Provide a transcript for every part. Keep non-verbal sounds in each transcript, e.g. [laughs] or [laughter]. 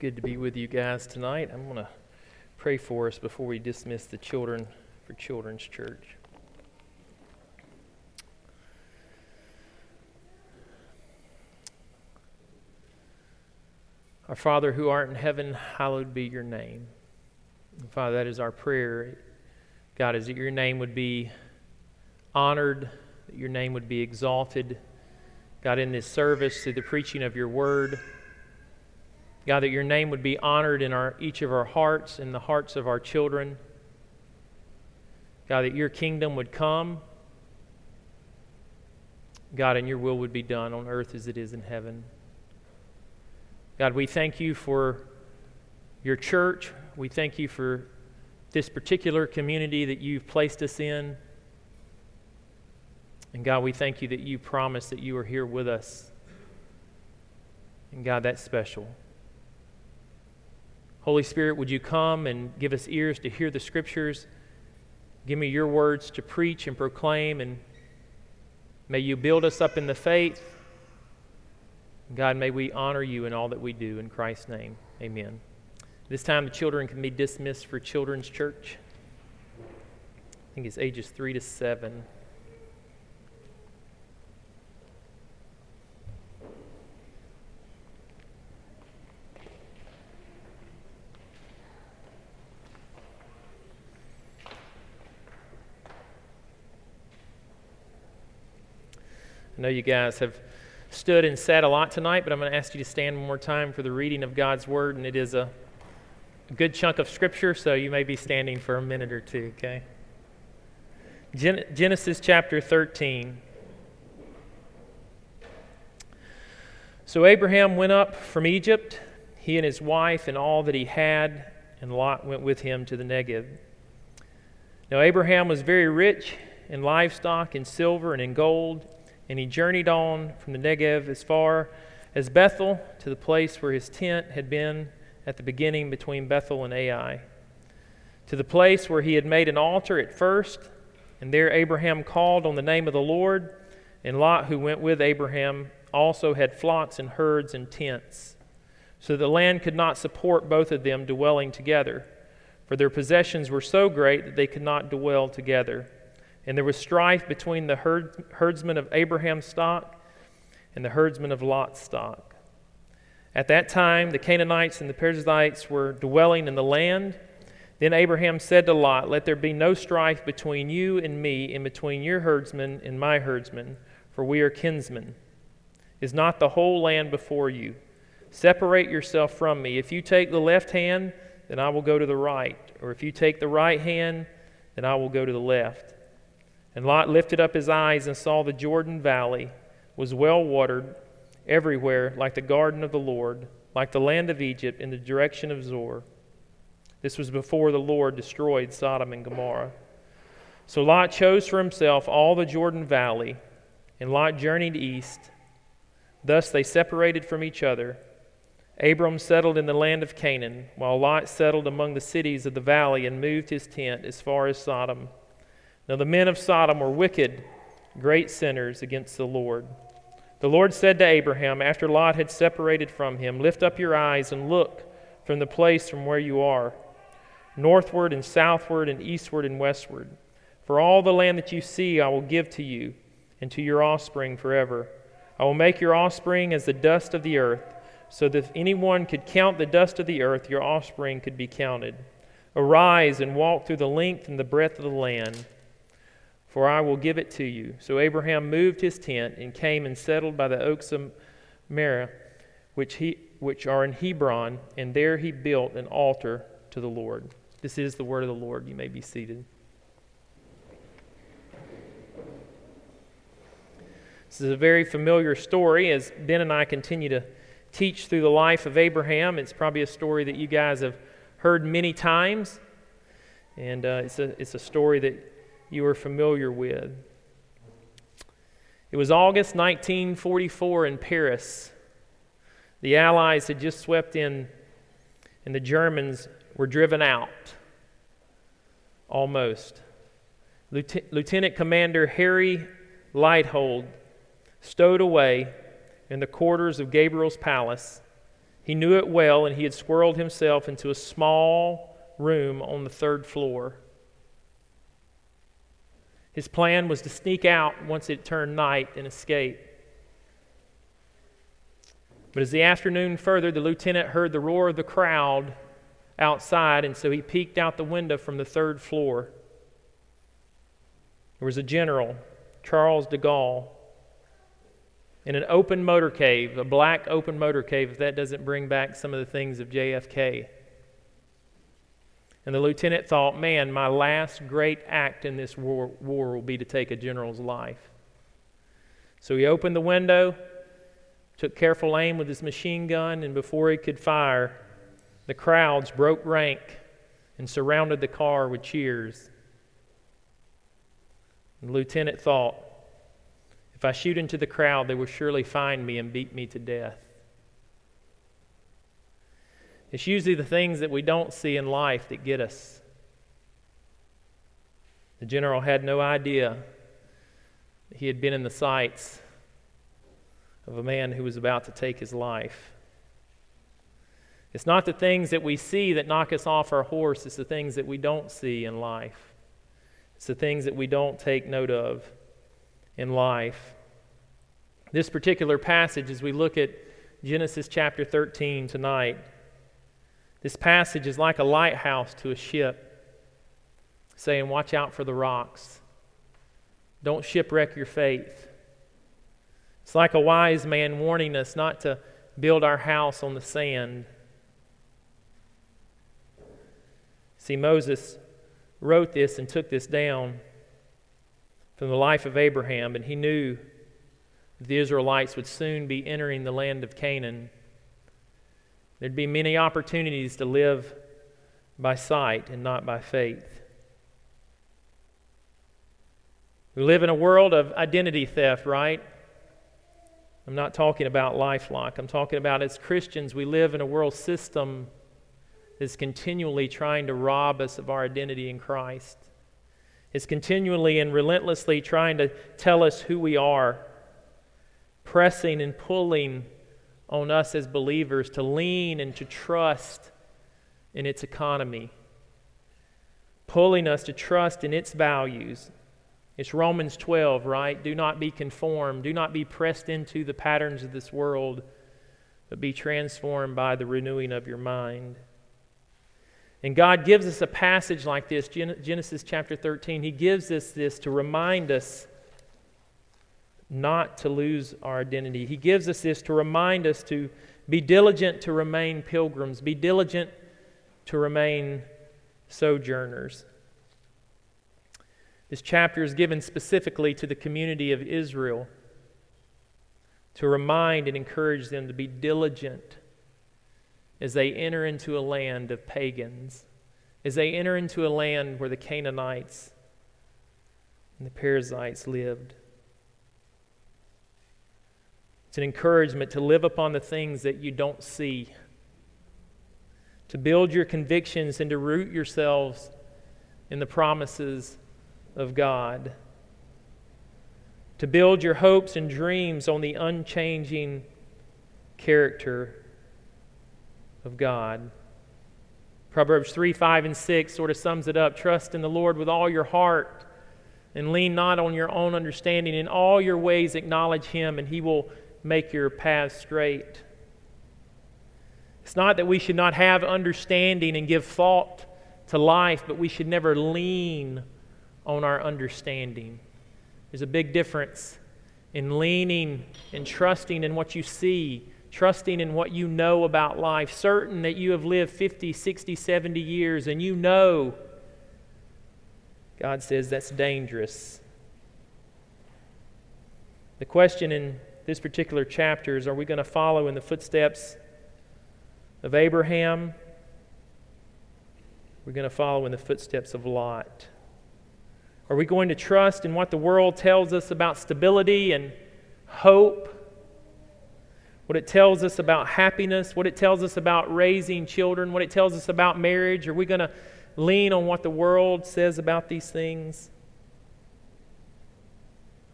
Good to be with you guys tonight. I'm going to pray for us before we dismiss the children for Children's Church. Our Father who art in heaven, hallowed be your name. And Father, that is our prayer. God, is that your name would be honored, that your name would be exalted. God, in this service, through the preaching of your word, God, that your name would be honored in our, each of our hearts, in the hearts of our children. God, that your kingdom would come. God, and your will would be done on earth as it is in heaven. God, we thank you for your church. We thank you for this particular community that you've placed us in. And God, we thank you that you promise that you are here with us. And God, that's special. Holy Spirit, would you come and give us ears to hear the scriptures? Give me your words to preach and proclaim, and may you build us up in the faith. God, may we honor you in all that we do. In Christ's name, amen. This time, the children can be dismissed for Children's Church. I think it's ages 3 to 7. Know you guys have stood and sat a lot tonight, but I'm going to ask you to stand one more time for the reading of God's Word, and it is a, good chunk of Scripture, so you may be standing for a minute or two, okay? Gen- Genesis chapter 13. So Abraham went up from Egypt, he and his wife, and all that he had, and Lot went with him to the Negev. Now Abraham was very rich in livestock, in silver, and in gold and he journeyed on from the Negev as far as Bethel to the place where his tent had been at the beginning between Bethel and Ai, to the place where he had made an altar at first. And there Abraham called on the name of the Lord. And Lot, who went with Abraham, also had flocks and herds and tents. So the land could not support both of them dwelling together, for their possessions were so great that they could not dwell together. And there was strife between the herd, herdsmen of Abraham's stock and the herdsmen of Lot's stock. At that time, the Canaanites and the Perizzites were dwelling in the land. Then Abraham said to Lot, Let there be no strife between you and me, and between your herdsmen and my herdsmen, for we are kinsmen. Is not the whole land before you? Separate yourself from me. If you take the left hand, then I will go to the right. Or if you take the right hand, then I will go to the left. And Lot lifted up his eyes and saw the Jordan Valley was well watered everywhere, like the garden of the Lord, like the land of Egypt in the direction of Zoar. This was before the Lord destroyed Sodom and Gomorrah. So Lot chose for himself all the Jordan Valley, and Lot journeyed east. Thus they separated from each other. Abram settled in the land of Canaan, while Lot settled among the cities of the valley and moved his tent as far as Sodom. Now the men of Sodom were wicked, great sinners against the Lord. The Lord said to Abraham, after Lot had separated from him, Lift up your eyes and look from the place from where you are, northward and southward and eastward and westward. For all the land that you see I will give to you and to your offspring forever. I will make your offspring as the dust of the earth, so that if anyone could count the dust of the earth, your offspring could be counted. Arise and walk through the length and the breadth of the land for I will give it to you. So Abraham moved his tent and came and settled by the oaks of Mamre, which, he, which are in Hebron, and there he built an altar to the Lord. This is the word of the Lord. You may be seated. This is a very familiar story as Ben and I continue to teach through the life of Abraham. It's probably a story that you guys have heard many times, and uh, it's, a, it's a story that you are familiar with. It was August 1944 in Paris. The Allies had just swept in, and the Germans were driven out. Almost. Lieutenant Commander Harry Lighthold stowed away in the quarters of Gabriel's palace. He knew it well, and he had squirreled himself into a small room on the third floor. His plan was to sneak out once it turned night and escape. But as the afternoon furthered, the lieutenant heard the roar of the crowd outside, and so he peeked out the window from the third floor. There was a general, Charles de Gaulle, in an open motor cave, a black open motor cave, if that doesn't bring back some of the things of JFK. And the lieutenant thought, man, my last great act in this war, war will be to take a general's life. So he opened the window, took careful aim with his machine gun, and before he could fire, the crowds broke rank and surrounded the car with cheers. The lieutenant thought, if I shoot into the crowd, they will surely find me and beat me to death. It's usually the things that we don't see in life that get us. The general had no idea he had been in the sights of a man who was about to take his life. It's not the things that we see that knock us off our horse, it's the things that we don't see in life. It's the things that we don't take note of in life. This particular passage, as we look at Genesis chapter 13 tonight, this passage is like a lighthouse to a ship, saying, Watch out for the rocks. Don't shipwreck your faith. It's like a wise man warning us not to build our house on the sand. See, Moses wrote this and took this down from the life of Abraham, and he knew the Israelites would soon be entering the land of Canaan. There'd be many opportunities to live by sight and not by faith. We live in a world of identity theft, right? I'm not talking about LifeLock. I'm talking about as Christians, we live in a world system that's continually trying to rob us of our identity in Christ. It's continually and relentlessly trying to tell us who we are, pressing and pulling on us as believers to lean and to trust in its economy, pulling us to trust in its values. It's Romans 12, right? Do not be conformed, do not be pressed into the patterns of this world, but be transformed by the renewing of your mind. And God gives us a passage like this, Genesis chapter 13. He gives us this to remind us not to lose our identity. He gives us this to remind us to be diligent to remain pilgrims, be diligent to remain sojourners. This chapter is given specifically to the community of Israel to remind and encourage them to be diligent as they enter into a land of pagans, as they enter into a land where the Canaanites and the Perizzites lived. It's an encouragement to live upon the things that you don't see, to build your convictions and to root yourselves in the promises of God, to build your hopes and dreams on the unchanging character of God. Proverbs 3, 5, and 6 sort of sums it up. Trust in the Lord with all your heart and lean not on your own understanding. In all your ways, acknowledge Him, and He will make your path straight. It's not that we should not have understanding and give thought to life, but we should never lean on our understanding. There's a big difference in leaning and trusting in what you see, trusting in what you know about life, certain that you have lived 50, 60, 70 years and you know. God says that's dangerous. The question in this particular chapter is are we going to follow in the footsteps of Abraham? We're going to follow in the footsteps of Lot. Are we going to trust in what the world tells us about stability and hope? What it tells us about happiness, what it tells us about raising children, what it tells us about marriage? Are we going to lean on what the world says about these things?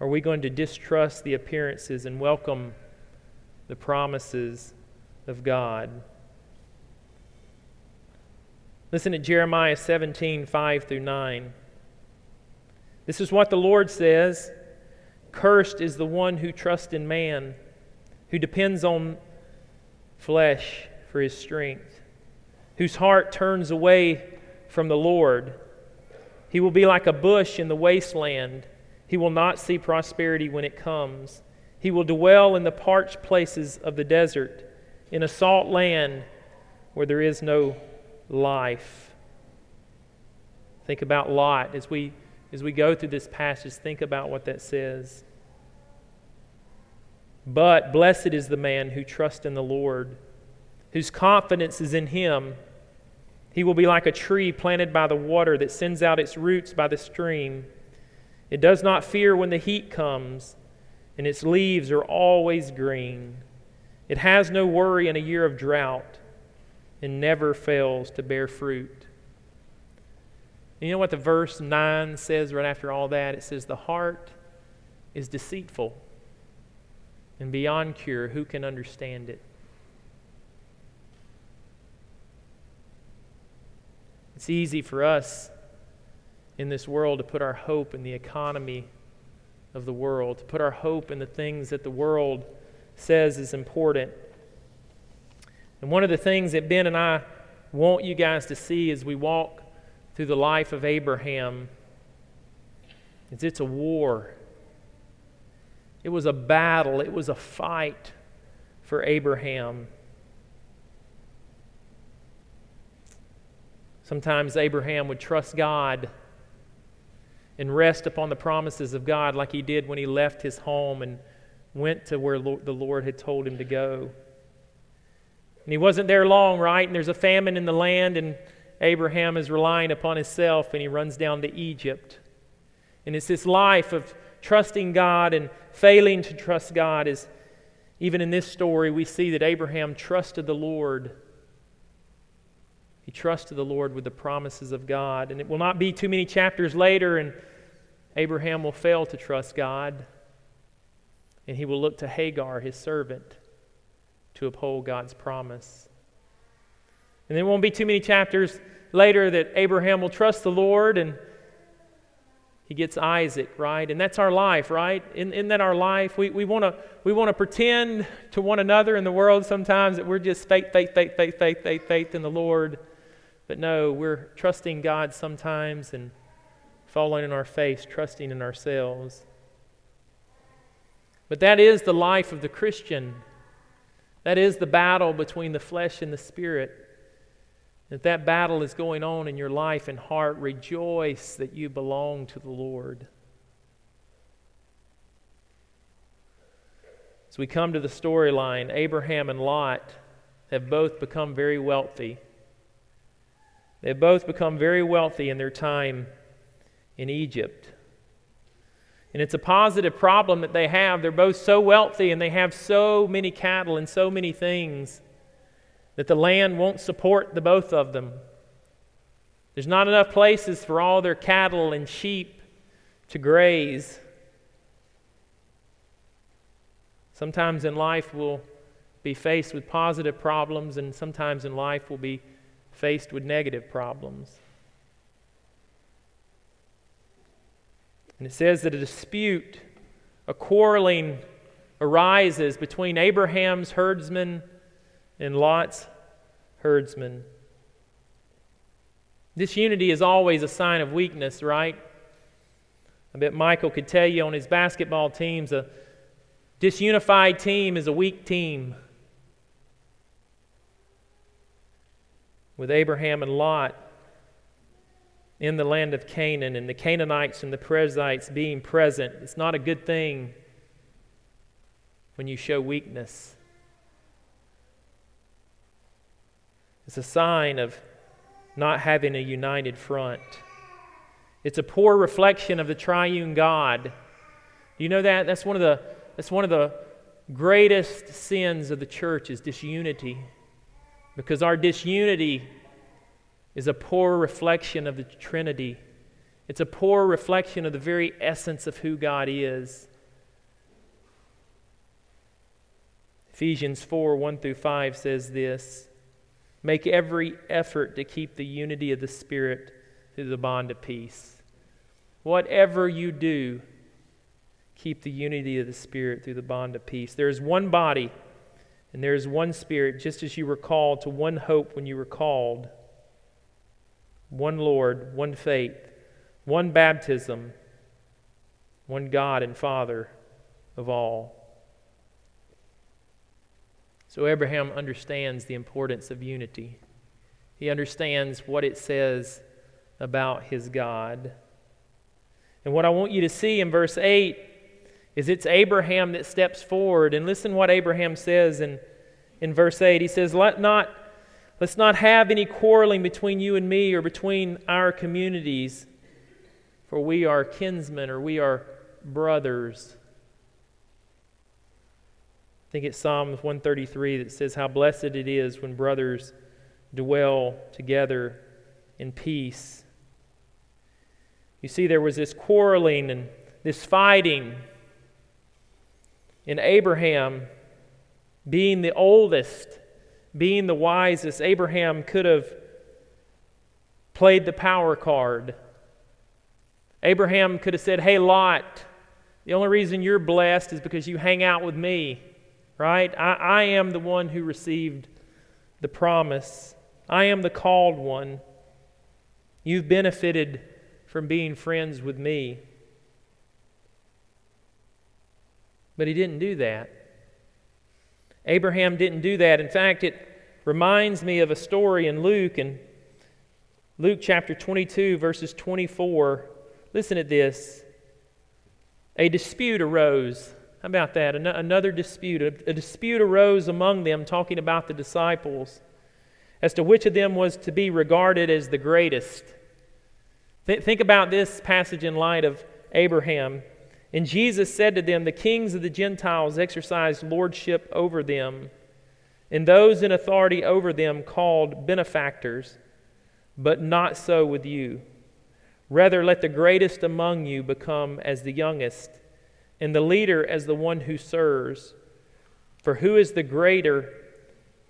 Are we going to distrust the appearances and welcome the promises of God. Listen to Jeremiah 17, 5 through 9. This is what the Lord says Cursed is the one who trusts in man, who depends on flesh for his strength, whose heart turns away from the Lord. He will be like a bush in the wasteland. He will not see prosperity when it comes. He will dwell in the parched places of the desert, in a salt land where there is no life. Think about Lot as we as we go through this passage, think about what that says. But blessed is the man who trusts in the Lord, whose confidence is in him. He will be like a tree planted by the water that sends out its roots by the stream. It does not fear when the heat comes, and its leaves are always green. It has no worry in a year of drought and never fails to bear fruit. And you know what the verse 9 says right after all that? It says, The heart is deceitful and beyond cure. Who can understand it? It's easy for us in this world to put our hope in the economy of the world, to put our hope in the things that the world says is important. And one of the things that Ben and I want you guys to see as we walk through the life of Abraham is it's a war. It was a battle, it was a fight for Abraham. Sometimes Abraham would trust God and rest upon the promises of God like he did when he left his home and went to where the Lord had told him to go. And he wasn't there long, right? And there's a famine in the land, and Abraham is relying upon himself, and he runs down to Egypt. And it's this life of trusting God and failing to trust God is even in this story we see that Abraham trusted the Lord he trusted the Lord with the promises of God. And it will not be too many chapters later, and Abraham will fail to trust God. And he will look to Hagar, his servant, to uphold God's promise. And there won't be too many chapters later that Abraham will trust the Lord and he gets Isaac, right? And that's our life, right? In, in that our life? We, we want to we wanna pretend to one another in the world sometimes that we're just faith, faith, faith, faith, faith, faith, faith in the Lord. But no, we're trusting God sometimes and falling in our face, trusting in ourselves. But that is the life of the Christian. That is the battle between the flesh and the spirit. If that battle is going on in your life and heart, rejoice that you belong to the Lord. As we come to the storyline, Abraham and Lot have both become very wealthy. They've both become very wealthy in their time in Egypt. And it's a positive problem that they have. They're both so wealthy and they have so many cattle and so many things that the land won't support the both of them. There's not enough places for all their cattle and sheep to graze. Sometimes in life we'll be faced with positive problems, and sometimes in life we'll be faced with negative problems. And it says that a dispute, a quarreling arises between Abraham's herdsmen and Lot's herdsmen. Disunity is always a sign of weakness, right? I bet Michael could tell you on his basketball teams a disunified team is a weak team. With Abraham and Lot in the land of Canaan and the Canaanites and the Perizzites being present. It's not a good thing when you show weakness. It's a sign of not having a united front. It's a poor reflection of the triune God. Do you know that? That's one of the, that's one of the greatest sins of the church is disunity. Because our disunity is a poor reflection of the Trinity. It's a poor reflection of the very essence of who God is. Ephesians 4 1 through 5 says this Make every effort to keep the unity of the Spirit through the bond of peace. Whatever you do, keep the unity of the Spirit through the bond of peace. There is one body and there is one Spirit, just as you were called to one hope when you were called, one Lord, one faith, one baptism, one God and Father of all. So Abraham understands the importance of unity. He understands what it says about his God. And what I want you to see in verse 8 is it's Abraham that steps forward. And listen what Abraham says in, in verse 8. He says, Let not, Let's not have any quarreling between you and me or between our communities, for we are kinsmen or we are brothers. I think it's Psalms 133 that says, How blessed it is when brothers dwell together in peace. You see, there was this quarreling and this fighting. In Abraham, being the oldest, being the wisest, Abraham could have played the power card. Abraham could have said, Hey, Lot, the only reason you're blessed is because you hang out with me right? I, I am the one who received the promise, I am the called one. You've benefited from being friends with me. But he didn't do that. Abraham didn't do that. In fact, it reminds me of a story in Luke, in Luke chapter 22, verses 24. Listen to this. A dispute arose how about that? An- another dispute. A, a dispute arose among them, talking about the disciples, as to which of them was to be regarded as the greatest. Th- think about this passage in light of Abraham. And Jesus said to them, The kings of the Gentiles exercise lordship over them, and those in authority over them called benefactors, but not so with you. Rather, let the greatest among you become as the youngest and the leader as the one who serves. For who is the greater,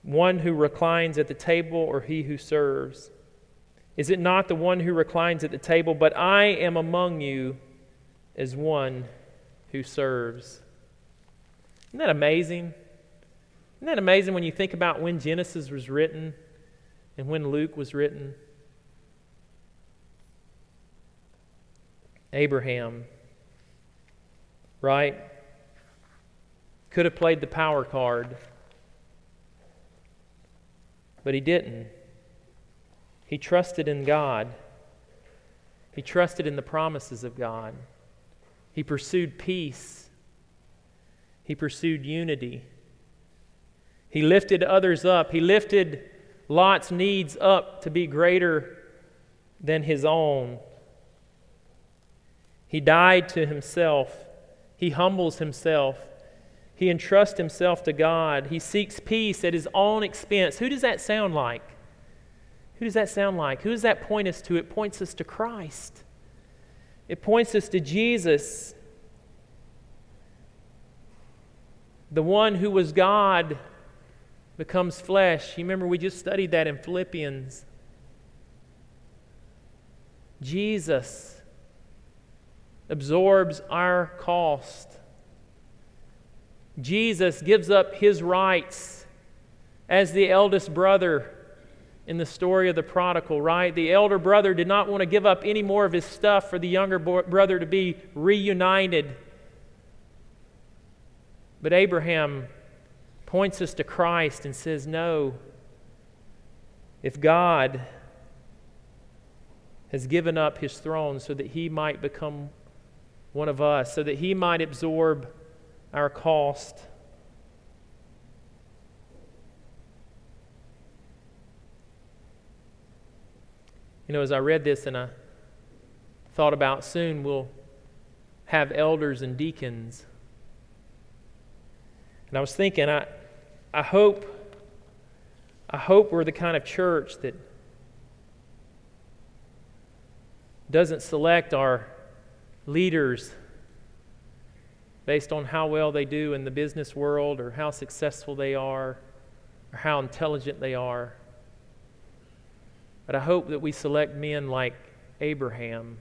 one who reclines at the table or he who serves? Is it not the one who reclines at the table? But I am among you as one who serves. Isn't that amazing? Isn't that amazing when you think about when Genesis was written and when Luke was written? Abraham right? Could have played the power card, but he didn't. He trusted in God. He trusted in the promises of God. He pursued peace. He pursued unity. He lifted others up. He lifted Lot's needs up to be greater than his own. He died to himself he humbles himself. He entrusts himself to God. He seeks peace at his own expense. Who does that sound like? Who does that sound like? Who does that point us to? It points us to Christ. It points us to Jesus, the one who was God becomes flesh. You remember we just studied that in Philippians. Jesus absorbs our cost. Jesus gives up his rights as the eldest brother in the story of the prodigal, right? The elder brother did not want to give up any more of his stuff for the younger brother to be reunited. But Abraham points us to Christ and says, No, if God has given up his throne so that he might become one of us, so that he might absorb our cost. You know, as I read this and I thought about soon we'll have elders and deacons. And I was thinking, I, I hope, I hope we're the kind of church that doesn't select our leaders based on how well they do in the business world or how successful they are or how intelligent they are. But I hope that we select men like Abraham,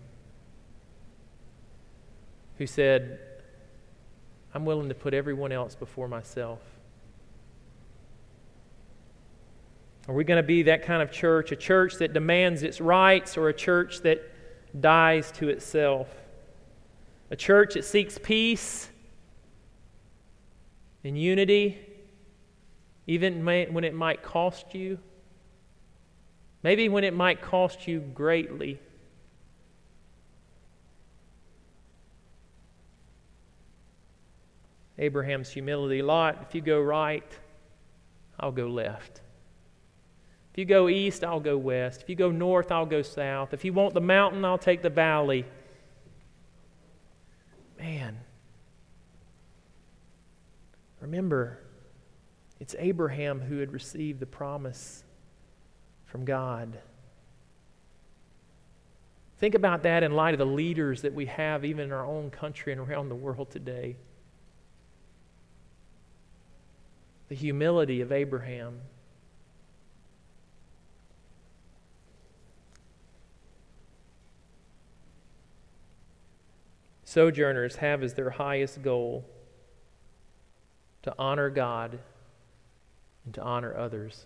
who said, I'm willing to put everyone else before myself. Are we going to be that kind of church, a church that demands its rights, or a church that dies to itself? A church that seeks peace and unity, even when it might cost you? Maybe when it might cost you greatly. Abraham's humility. Lot, if you go right, I'll go left. If you go east, I'll go west. If you go north, I'll go south. If you want the mountain, I'll take the valley. Man. Remember, it's Abraham who had received the promise from God. Think about that in light of the leaders that we have, even in our own country and around the world today. The humility of Abraham. Sojourners have as their highest goal to honor God and to honor others.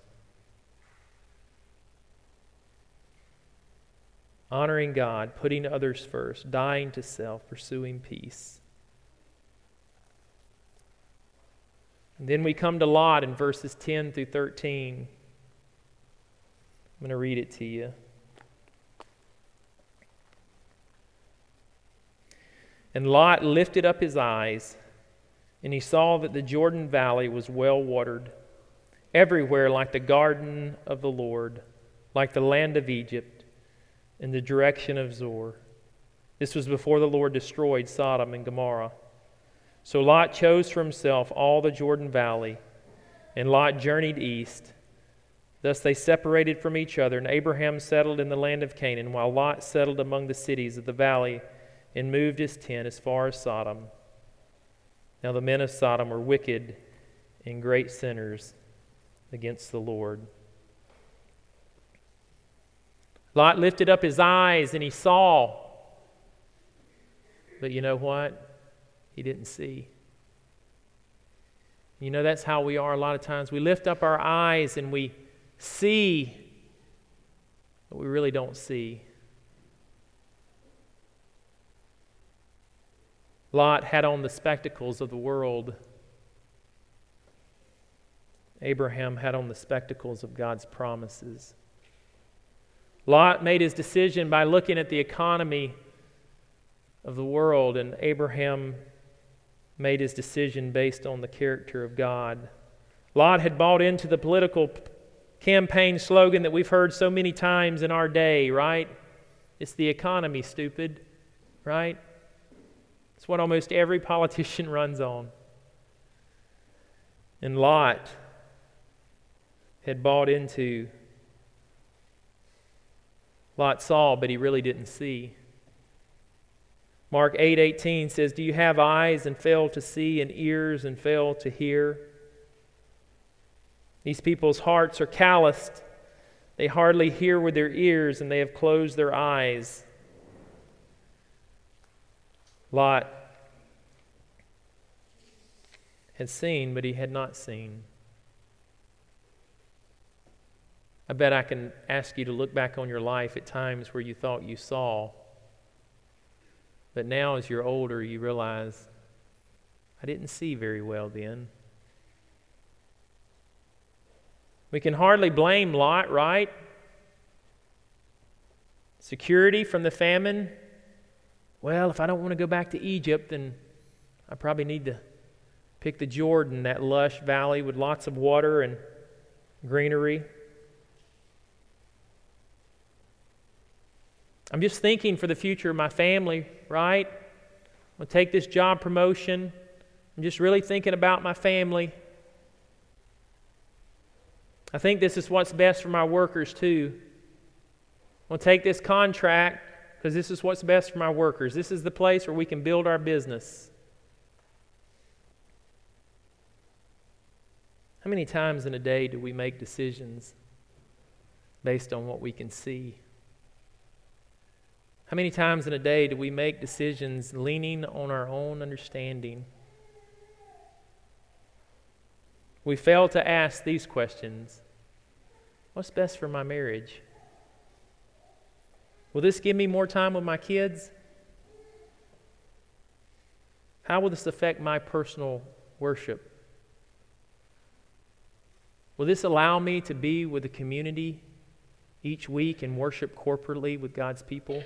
Honoring God, putting others first, dying to self, pursuing peace. And then we come to Lot in verses 10 through 13. I'm going to read it to you. And Lot lifted up his eyes, and he saw that the Jordan Valley was well watered, everywhere like the garden of the Lord, like the land of Egypt, in the direction of Zoar. This was before the Lord destroyed Sodom and Gomorrah. So Lot chose for himself all the Jordan Valley, and Lot journeyed east. Thus they separated from each other, and Abraham settled in the land of Canaan, while Lot settled among the cities of the valley and moved his tent as far as Sodom. Now the men of Sodom were wicked and great sinners against the Lord. Lot lifted up his eyes and he saw. But you know what? He didn't see. You know, that's how we are a lot of times. We lift up our eyes and we see, but we really don't see. Lot had on the spectacles of the world. Abraham had on the spectacles of God's promises. Lot made his decision by looking at the economy of the world, and Abraham made his decision based on the character of God. Lot had bought into the political campaign slogan that we've heard so many times in our day, right? It's the economy, stupid, right? It's what almost every [laughs] politician runs on. And Lot had bought into. Lot saw, but he really didn't see. Mark 8:18 8, says, "Do you have eyes and fail to see and ears and fail to hear?" These people's hearts are calloused. They hardly hear with their ears and they have closed their eyes. Lot had seen, but he had not seen. I bet I can ask you to look back on your life at times where you thought you saw, but now as you're older, you realize, I didn't see very well then. We can hardly blame Lot, right? Security from the famine, well, if I don't want to go back to Egypt, then I probably need to pick the Jordan, that lush valley with lots of water and greenery. I'm just thinking for the future of my family, right? I'm going to take this job promotion. I'm just really thinking about my family. I think this is what's best for my workers, too. I'm going to take this contract because this is what's best for my workers. This is the place where we can build our business. How many times in a day do we make decisions based on what we can see? How many times in a day do we make decisions leaning on our own understanding? We fail to ask these questions What's best for my marriage? Will this give me more time with my kids? How will this affect my personal worship? Will this allow me to be with the community each week and worship corporately with God's people?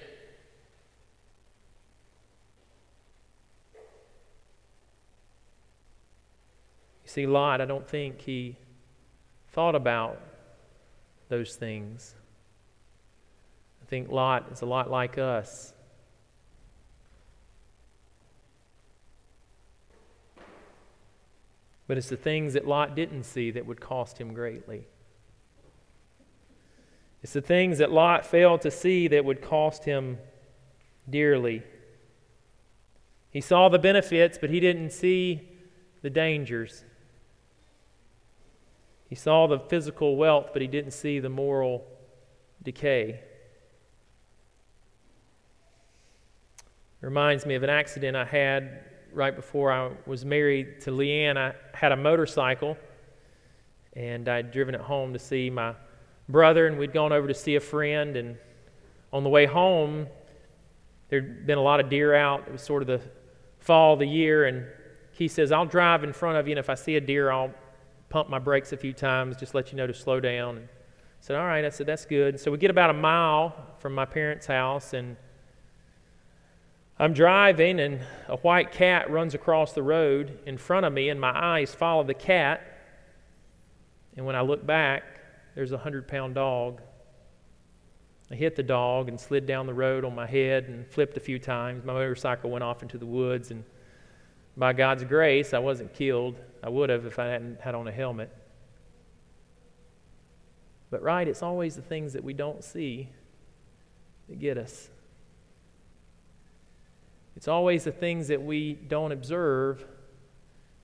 See, Lot, I don't think he thought about those things. I think Lot is a lot like us. But it's the things that Lot didn't see that would cost him greatly. It's the things that Lot failed to see that would cost him dearly. He saw the benefits, but he didn't see the dangers. He saw the physical wealth, but he didn't see the moral decay. It Reminds me of an accident I had right before I was married to Leanne. I had a motorcycle, and I'd driven it home to see my brother, and we'd gone over to see a friend. And on the way home, there'd been a lot of deer out. It was sort of the fall of the year, and he says, I'll drive in front of you, and if I see a deer, I'll pump my brakes a few times, just let you know to slow down. And I said, All right. I said, That's good. So we get about a mile from my parents' house, and I'm driving, and a white cat runs across the road in front of me, and my eyes follow the cat. And when I look back, there's a hundred pound dog. I hit the dog and slid down the road on my head and flipped a few times. My motorcycle went off into the woods, and by God's grace, I wasn't killed. I would have if I hadn't had on a helmet. But, right, it's always the things that we don't see that get us. It's always the things that we don't observe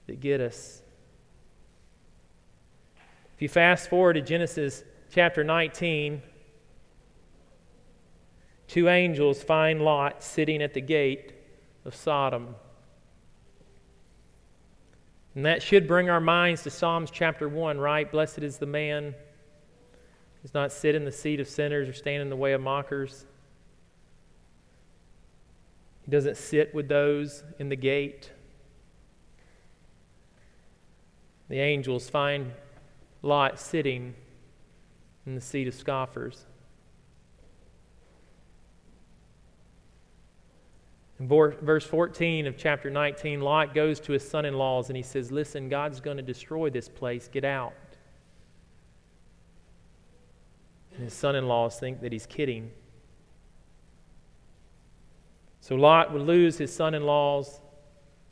that get us. If you fast forward to Genesis chapter 19, two angels find Lot sitting at the gate of Sodom. And that should bring our minds to Psalms chapter 1, right? Blessed is the man does not sit in the seat of sinners or stand in the way of mockers. He doesn't sit with those in the gate. The angels find Lot sitting in the seat of scoffers. In verse 14 of chapter 19, Lot goes to his son in laws and he says, Listen, God's going to destroy this place. Get out. And his son in laws think that he's kidding. So Lot would lose his son in laws.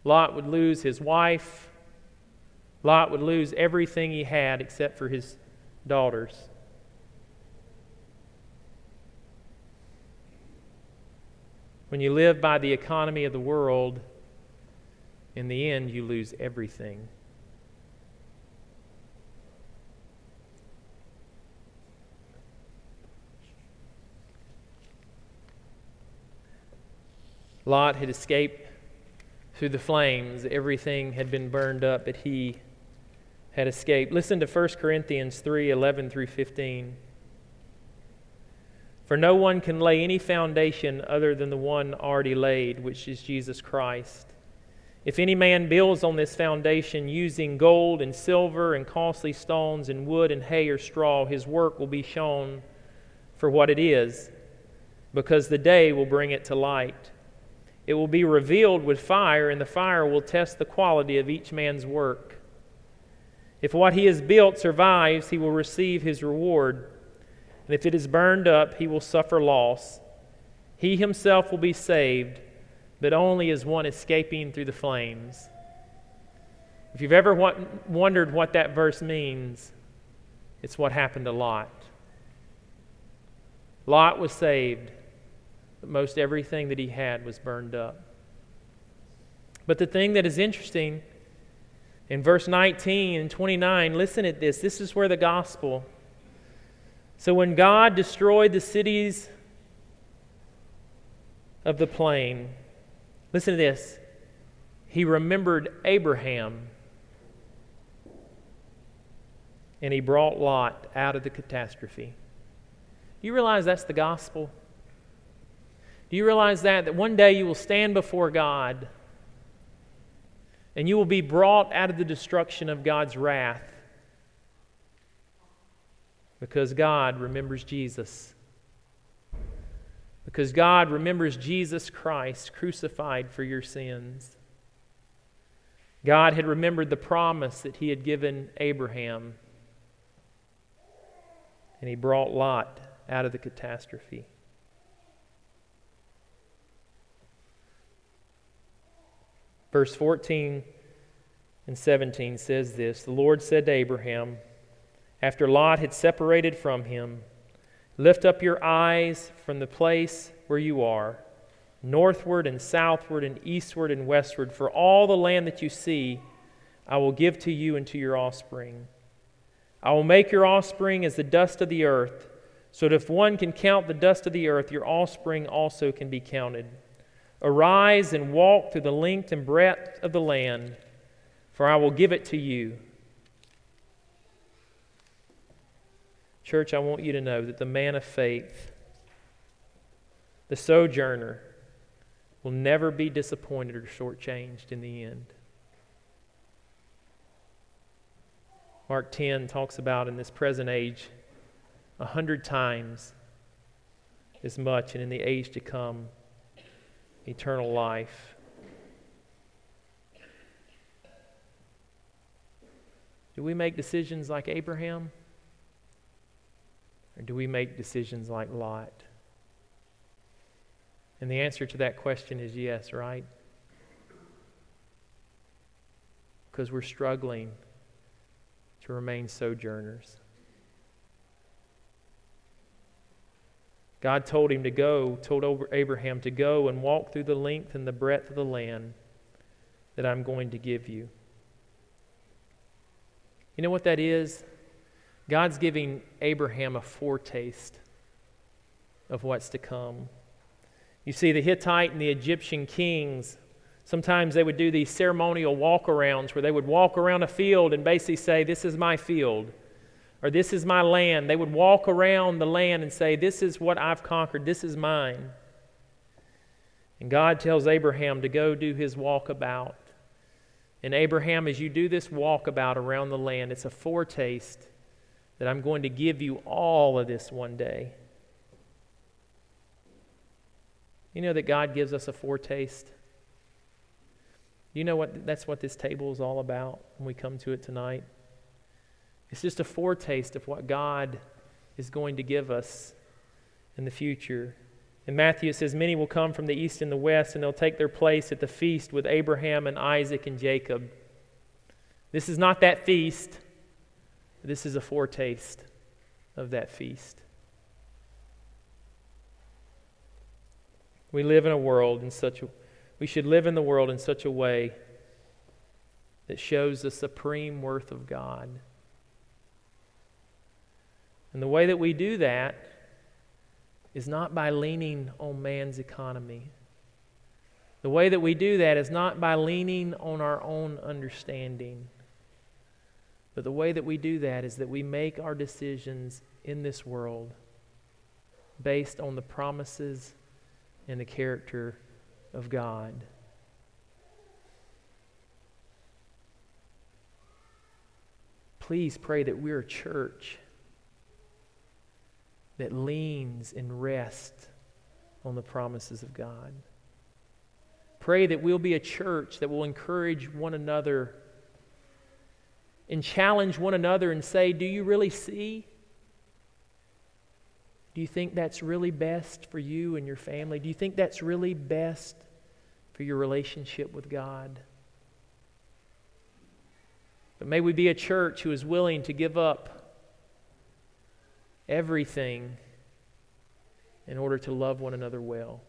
Lot would lose his wife. Lot would lose everything he had except for his daughters. When you live by the economy of the world, in the end, you lose everything. Lot had escaped through the flames. Everything had been burned up, but he had escaped. Listen to 1 Corinthians 3 11 through 15. For no one can lay any foundation other than the one already laid, which is Jesus Christ. If any man builds on this foundation using gold and silver and costly stones and wood and hay or straw, his work will be shown for what it is, because the day will bring it to light. It will be revealed with fire, and the fire will test the quality of each man's work. If what he has built survives, he will receive his reward. And if it is burned up, he will suffer loss. He himself will be saved, but only as one escaping through the flames. If you've ever wondered what that verse means, it's what happened to Lot. Lot was saved but most everything that he had was burned up. But the thing that is interesting In verse 19 and 29, listen at this. This is where the gospel. So when God destroyed the cities of the plain, listen to this. He remembered Abraham and he brought Lot out of the catastrophe. Do You realize that's the gospel? Do you realize that? That one day you will stand before God and you will be brought out of the destruction of God's wrath because God remembers Jesus. Because God remembers Jesus Christ crucified for your sins. God had remembered the promise that He had given Abraham, and He brought Lot out of the catastrophe. Verse 14 and 17 says this The Lord said to Abraham, after Lot had separated from him, Lift up your eyes from the place where you are, northward and southward and eastward and westward, for all the land that you see I will give to you and to your offspring. I will make your offspring as the dust of the earth, so that if one can count the dust of the earth, your offspring also can be counted. Arise and walk through the length and breadth of the land, for I will give it to you. Church, I want you to know that the man of faith, the sojourner, will never be disappointed or shortchanged in the end. Mark 10 talks about in this present age a hundred times as much, and in the age to come, eternal life. Do we make decisions like Abraham? Or do we make decisions like Lot? And the answer to that question is yes, right? Because we're struggling to remain sojourners. God told him to go, told Abraham to go and walk through the length and the breadth of the land that I'm going to give you. You know what that is? God's giving Abraham a foretaste of what's to come. You see, the Hittite and the Egyptian kings, sometimes they would do these ceremonial walkarounds where they would walk around a field and basically say, This is my field or this is my land. They would walk around the land and say, This is what I've conquered, this is mine. And God tells Abraham to go do his walkabout. And Abraham, as you do this walkabout around the land, it's a foretaste that I'm going to give you all of this one day. You know that God gives us a foretaste? You know what that's what this table is all about when we come to it tonight? It's just a foretaste of what God is going to give us in the future. In Matthew, says, Many will come from the east and the west, and they'll take their place at the feast with Abraham and Isaac and Jacob. This is not that feast, this is a foretaste of that feast. We live in a world in such a we should live in the world in such a way that shows the supreme worth of God. And the way that we do that is not by leaning on man's economy. The way that we do that is not by leaning on our own understanding. But the way that we do that is that we make our decisions in this world based on the promises and the character of God. Please pray that we're a church that leans and rests on the promises of God. Pray that we'll be a church that will encourage one another and challenge one another and say, Do you really see? Do you think that's really best for you and your family? Do you think that's really best for your relationship with God? But may we be a church who is willing to give up everything in order to love one another well.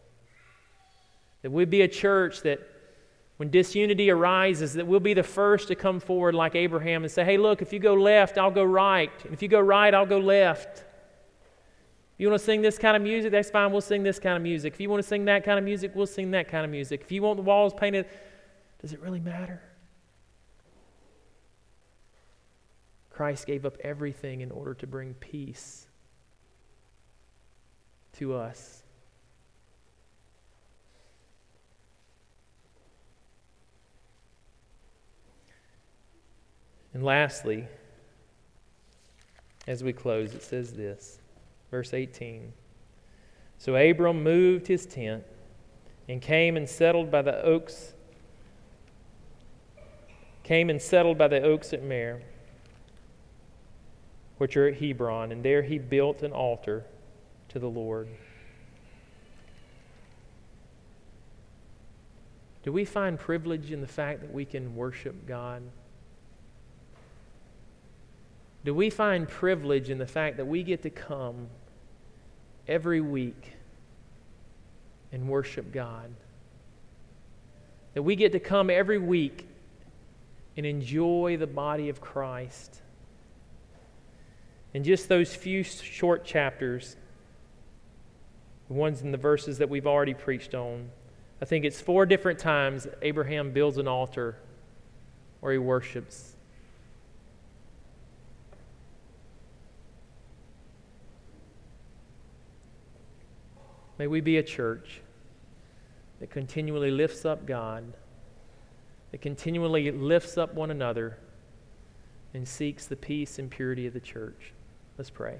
That we be a church that when disunity arises, that we'll be the first to come forward like Abraham and say, hey, look, if you go left, I'll go right. And if you go right, I'll go left. You want to sing this kind of music, that's fine, we'll sing this kind of music. If you want to sing that kind of music, we'll sing that kind of music. If you want the walls painted, does it really matter? Christ gave up everything in order to bring peace to us. And lastly, as we close, it says this, verse 18. So Abram moved his tent and came and settled by the oaks, came and settled by the oaks at Mamre, which are at Hebron, and there he built an altar to the Lord. Do we find privilege in the fact that we can worship God? Do we find privilege in the fact that we get to come every week and worship God? That we get to come every week and enjoy the body of Christ? In just those few short chapters, the ones in the verses that we've already preached on, I think it's four different times Abraham builds an altar where he worships. May we be a church that continually lifts up God, that continually lifts up one another, and seeks the peace and purity of the church. Let's pray.